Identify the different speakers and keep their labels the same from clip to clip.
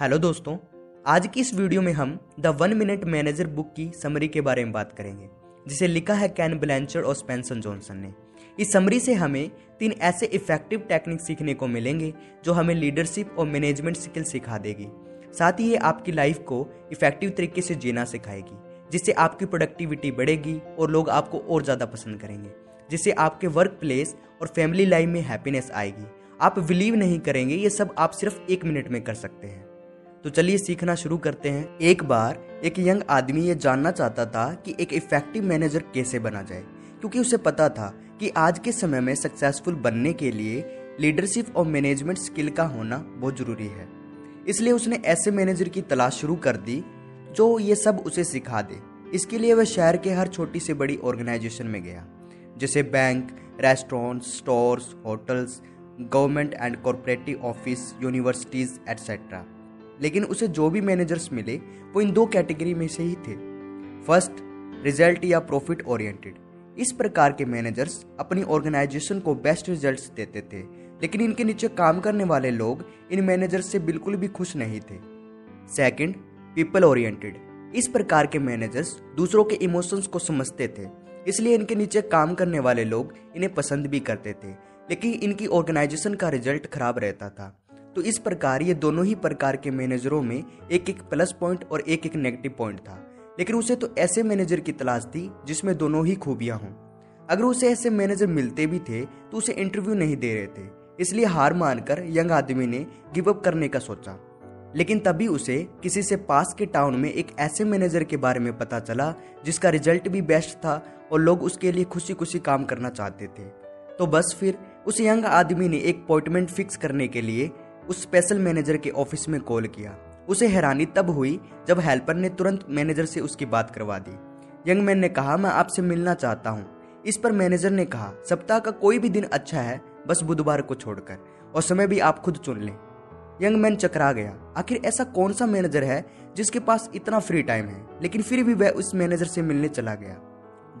Speaker 1: Hello दोस्तों, आज की इस वीडियो में हम the one minute manager book की समरी के बारे में बात करेंगे, जिसे लिखा है कैन ब्लैंचर और स्पेंसन जॉनसन ने। इस समरी से हमें तीन ऐसे इफ़ेक्टिव टेक्निक सीखने को मिलेंगे, जो हमें लीडरशिप और मैनेजमेंट स्किल सिखा देगी। साथ ही ये आपकी लाइफ को इफ़ेक्टिव तरीके से जीना सिखाएगी, जिससे आपकी प्रोडक्टिविटी बढ़ेगी और लोग आपको और ज़्यादा पसंद करेंगे, जिससे आपके वर्क प्लेस और फैमिली लाइफ में हैप्पीनेस आएगी। आप बिलीव नहीं करेंगे, ये सब आप सिर्फ़ एक मिनट में कर सकते हैं। तो चलिए सीखना शुरू करते हैं। एक बार एक यंग आदमी ये जानना चाहता था कि एक इफ़ेक्टिव मैनेजर कैसे बना जाए, क्योंकि उसे पता था कि आज के समय में सक्सेसफुल बनने के लिए लीडरशिप और मैनेजमेंट स्किल का होना बहुत ज़रूरी है। इसलिए उसने ऐसे मैनेजर की तलाश शुरू कर दी, जो ये सब उसे सिखा दे। इसके लिए वह शहर के हर छोटी से बड़ी ऑर्गेनाइजेशन में गया, जैसे bank restaurant stores hotels government and corporative office universities etcetera लेकिन उसे जो भी मैनेजर्स मिले, वो इन दो कैटेगरी में से ही थे। फ़र्स्ट रिज़ल्ट या प्रॉफिट ओरिएंटेड इस प्रकार के मैनेजर्स अपनी ऑर्गेनाइजेशन को बेस्ट रिजल्ट्स देते थे, लेकिन इनके नीचे काम करने वाले लोग इन मैनेजर्स से बिल्कुल भी खुश नहीं थे। सेकंड पीपल ओरिएंटेड इस प्रकार के मैनेजर्स दूसरों के इमोशंस को समझते थे, इसलिए इनके नीचे काम करने वाले लोग इन्हें पसंद भी करते थे, लेकिन इनकी ऑर्गेनाइजेशन का रिज़ल्ट खराब रहता था। तो इस प्रकार, ये दोनों ही प्रकार के मैनेजरों में एक एक प्लस पॉइंट और एक एक नेगेटिव पॉइंट था। लेकिन उसे तो ऐसे मैनेजर की तलाश थी जिसमें दोनों ही खूबियाँ हों। अगर उसे ऐसे मैनेजर मिलते भी थे तो उसे इंटरव्यू नहीं दे रहे थे। इसलिए हार मानकर यंग आदमी ने गिव अप करने का सोचा। लेकिन तभी उसे किसी से पास के टाउन में एक ऐसे मैनेजर के बारे में पता चला, जिसका रिज़ल्ट भी बेस्ट था और लोग उसके लिए खुशी खुशी काम करना चाहते थे। तो बस फिर, उस यंग आदमी ने एक अपॉइंटमेंट फिक्स करने के लिए उस स्पेशल मैनेजर के ऑफ़िस में कॉल किया। उसे हैरानी तब हुई जब हेल्पर ने तुरंत मैनेजर से उसकी बात करवा दी। यंग मैन ने कहा, मैं आपसे मिलना चाहता हूँ। इस पर मैनेजर ने कहा, सप्ताह का कोई भी दिन अच्छा है, बस बुधवार को छोड़कर, और समय भी आप खुद चुन लें। यंग मैन चकरा गया, आखिर ऐसा कौन सा मैनेजर है जिसके पास इतना फ्री टाइम है? लेकिन फिर भी वह उस मैनेजर से मिलने चला गया।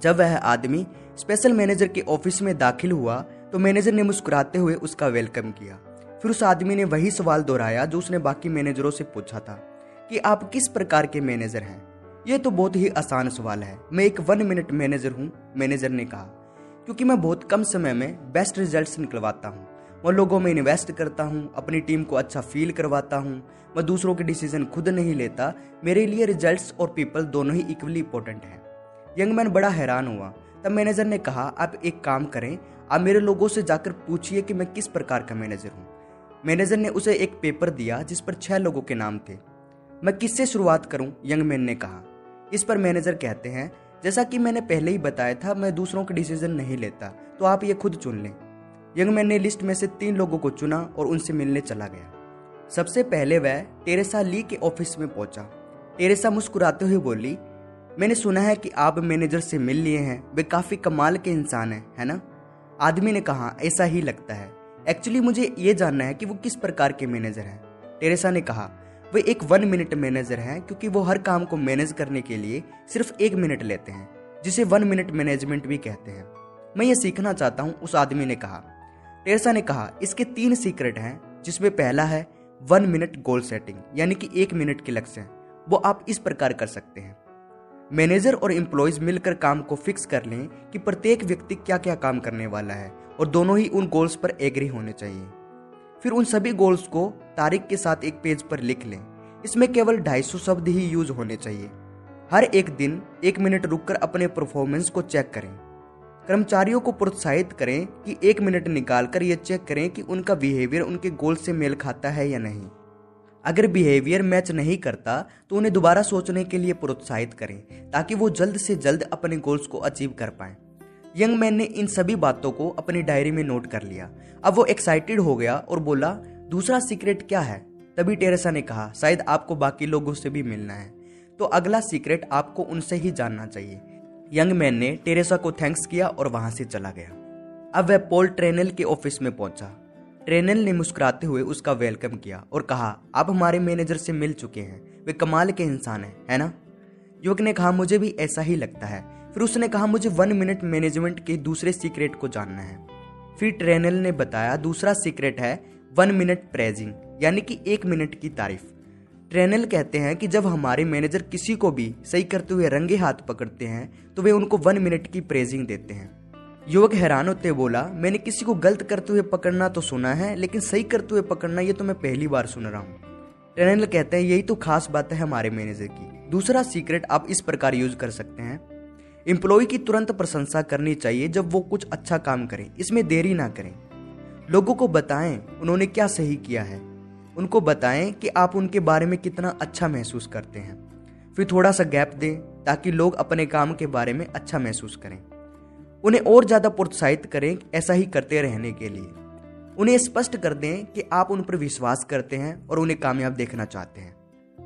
Speaker 1: जब वह आदमी स्पेशल मैनेजर के ऑफ़िस में दाखिल हुआ तो मैनेजर ने मुस्कुराते हुए उसका वेलकम किया। फिर उस आदमी ने वही सवाल दोहराया जो उसने बाकी मैनेजरों से पूछा था कि आप किस प्रकार के मैनेजर हैं? यह तो बहुत ही आसान सवाल है। मैं एक वन मिनट मैनेजर हूँ, मैनेजर ने कहा। क्योंकि मैं बहुत कम समय में बेस्ट रिजल्ट्स निकलवाता हूँ। मैं लोगों में इन्वेस्ट करता हूँ, अपनी टीम को अच्छा फील करवाता हूँ। मैं दूसरों के डिसीज़न खुद नहीं लेता। मेरे लिए रिजल्ट्स और पीपल दोनों ही इक्वली इंपॉर्टेंट हैं। यंग मैन बड़ा हैरान हुआ। तब मैनेजर ने कहा, आप एक काम करें। आप मेरे लोगों से जाकर पूछिए कि मैं किस प्रकार का मैनेजर हूँ। मैनेजर ने उसे एक पेपर दिया जिस पर छह लोगों के नाम थे। मैं किससे शुरुआत करूँ? यंग मैन ने कहा। इस पर मैनेजर कहते हैं, जैसा कि मैंने पहले ही बताया था, मैं दूसरों के डिसीज़न नहीं लेता तो आप ये खुद चुन लें। यंग मैन ने लिस्ट में से तीन लोगों को चुना और उनसे मिलने चला गया। सबसे पहले वह टेरेसा ली के ऑफ़िस में पहुँचा। टेरेसा मुस्कुराते हुए बोली, मैंने सुना है कि आप मैनेजर से मिल लिए हैं। वे काफ़ी कमाल के इंसान हैं, है ना? आदमी ने कहा, ऐसा ही लगता है। एक्चुअली मुझे ये जानना है कि वो किस प्रकार के मैनेजर हैं। टेरेसा ने कहा, वे एक वन मिनट मैनेजर हैं क्योंकि वो हर काम को मैनेज करने के लिए सिर्फ़ एक मिनट लेते हैं, जिसे वन मिनट मैनेजमेंट भी कहते हैं। मैं ये सीखना चाहता हूँ, उस आदमी ने कहा। टेरेसा ने कहा, इसके तीन सीक्रेट हैं, जिसमें पहला है वन मिनट गोल सेटिंग यानी कि एक मिनट के लक्ष्य वो आप इस प्रकार कर सकते हैं। मैनेजर और एम्प्लॉयज़ मिलकर काम को फिक्स कर लें कि प्रत्येक व्यक्ति क्या क्या काम करने वाला है। और दोनों ही उन गोल्स पर एग्री होने चाहिए। फिर उन सभी गोल्स को तारीख के साथ एक पेज पर लिख लें। इसमें केवल 250 शब्द ही यूज़ होने चाहिए। हर एक दिन एक मिनट रुककर अपने परफॉर्मेंस को चेक करें। कर्मचारियों को प्रोत्साहित करें कि एक मिनट निकालकर यह चेक करें कि उनका बिहेवियर उनके गोल से मेल खाता है या नहीं। अगर बिहेवियर मैच नहीं करता तो उन्हें दोबारा सोचने के लिए प्रोत्साहित करें, ताकि वो जल्द से जल्द अपने गोल्स को अचीव कर पाए। यंग मैन ने इन सभी बातों को अपनी डायरी में नोट कर लिया। अब वो एक्साइटेड हो गया और बोला, दूसरा सीक्रेट क्या है? तभी टेरेसा ने कहा, शायद आपको बाकी लोगों से भी मिलना है। तो अगला सीक्रेट आपको उनसे ही जानना चाहिए। यंग मैन ने टेरेसा को थैंक्स किया और वहाँ से चला गया। अब वह पोल ट्रेनल के ऑफ़िस में पहुँचा। ट्रेनल ने मुस्कुराते हुए उसका वेलकम किया और कहा, आप हमारे मैनेजर से मिल चुके हैं। वे कमाल के इंसान हैं, है ना? युवक ने कहा, मुझे भी ऐसा ही लगता है। फिर उसने कहा, मुझे वन मिनट मैनेजमेंट के दूसरे सीक्रेट को जानना है। फिर ट्रेनल ने बताया, दूसरा सीक्रेट है वन मिनट प्रेजिंग यानी कि एक मिनट की तारीफ़। ट्रेनल कहते हैं कि जब हमारे मैनेजर किसी को भी सही करते हुए रंगे हाथ पकड़ते हैं तो वे उनको वन मिनट की प्रेजिंग देते हैं। युवक हैरान होते बोला, मैंने किसी को गलत करते हुए पकड़ना तो सुना है, लेकिन सही करते हुए पकड़ना ये तो मैं पहली बार सुन रहा हूँ। ट्रेनल कहते हैं, यही तो खास बात है हमारे मैनेजर की। दूसरा सीक्रेट आप इस प्रकार यूज़ कर सकते हैं। एम्प्लॉय की तुरंत प्रशंसा करनी चाहिए जब वो कुछ अच्छा काम करें। इसमें देरी ना करें। लोगों को बताएँ, उन्होंने क्या सही किया है। उनको बताएँ कि आप उनके बारे में कितना अच्छा महसूस करते हैं। फिर थोड़ा सा गैप दें, ताकि लोग अपने काम के बारे में अच्छा महसूस करें। उन्हें और ज़्यादा प्रोत्साहित करें ऐसा ही करते रहने के लिए। उन्हें स्पष्ट कर दें कि आप उन पर विश्वास करते हैं और उन्हें कामयाब देखना चाहते हैं।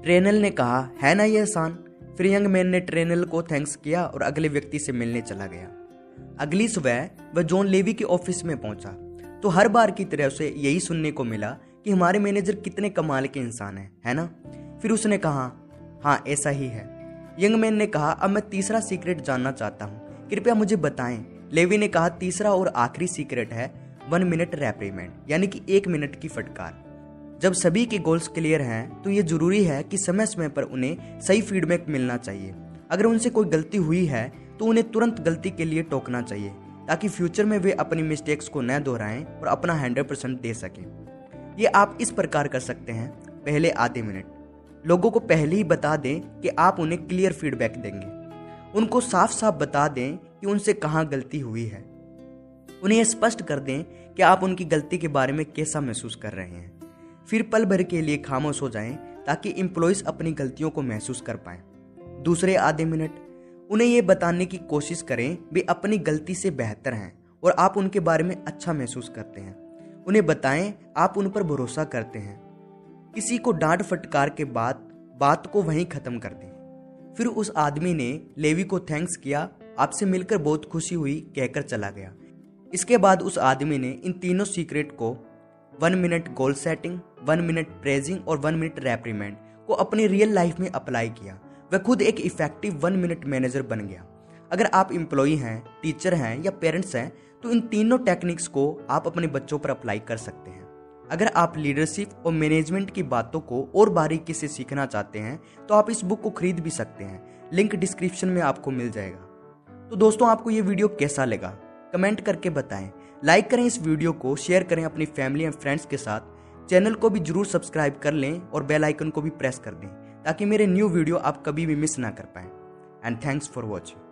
Speaker 1: ट्रेनल ने कहा, है ना ये आसान फिर यंग मैन ने ट्रेनल को थैंक्स किया और अगले व्यक्ति से मिलने चला गया। अगली सुबह, वह जॉन लेवी के ऑफ़िस में पहुँचा। तो हर बार की तरह उसे यही सुनने को मिला कि हमारे मैनेजर कितने कमाल के इंसान हैं, है ना? फिर उसने कहा हाँ ऐसा ही है। यंग मैन ने कहा, अब मैं तीसरा सीक्रेट जानना चाहता हूँ। कृपया मुझे बताएँ। लेवी ने कहा, तीसरा और आखिरी सीक्रेट है, वन मिनट रेप्रीमेंट, यानी कि एक मिनट की फटकार। जब सभी के गोल्स क्लियर हैं तो ये ज़रूरी है कि समय समय पर उन्हें सही फीडबैक मिलना चाहिए। अगर उनसे कोई गलती हुई है तो उन्हें तुरंत गलती के लिए टोकना चाहिए, ताकि फ्यूचर में वे अपनी मिस्टेक्स को न दोहराएँ और अपना हंड्रेड परसेंट दे सकें। ये आप इस प्रकार कर सकते हैं। पहले आधे मिनट। लोगों को पहले ही बता दें कि आप उन्हें क्लियर फीडबैक देंगे। उनको साफ़ साफ़ बता दें कि उनसे कहाँ गलती हुई है। उन्हें स्पष्ट कर दें कि आप उनकी गलती के बारे में कैसा महसूस कर रहे हैं। फिर पल भर के लिए खामोश हो जाएँ ताकि एम्प्लॉयज़ अपनी गलतियों को महसूस कर पाए। दूसरे आधे मिनट, उन्हें यह बताने की कोशिश करें, वे अपनी गलती से बेहतर हैं और आप उनके बारे में अच्छा महसूस करते हैं। उन्हें बताएँ, आप उन पर भरोसा करते हैं। किसी को डांट फटकार के बाद, बात को वहीं खत्म कर दें। फिर उस आदमी ने लेवी को थैंक्स किया, आपसे मिलकर बहुत खुशी हुई, कहकर चला गया। इसके बाद उस आदमी ने इन तीनों सीक्रेट को one minute goal setting one minute praising और वन मिनट रेप्रीमेंट को अपनी रियल लाइफ में अप्लाई किया। वह खुद एक इफ़ेक्टिव वन मिनट मैनेजर बन गया। अगर आप इम्प्लॉई हैं टीचर हैं या पेरेंट्स हैं तो इन तीनों टेक्निक्स को आप अपने बच्चों पर अप्लाई कर सकते हैं। अगर आप लीडरशिप और मैनेजमेंट की बातों को और बारीकी से सीखना चाहते हैं तो आप इस बुक को खरीद भी सकते हैं। लिंक डिस्क्रिप्शन में आपको मिल जाएगा। तो दोस्तों, आपको ये वीडियो कैसा लगा? कमेंट करके बताएँ। लाइक करें इस वीडियो को, शेयर करें अपनी फैमिली एंड फ्रेंड्स के साथ। चैनल को भी ज़रूर सब्सक्राइब कर लें और बेल आइकन को भी प्रेस कर दें, ताकि मेरे न्यू वीडियो आप कभी भी मिस ना कर पाएँ। And thanks for watching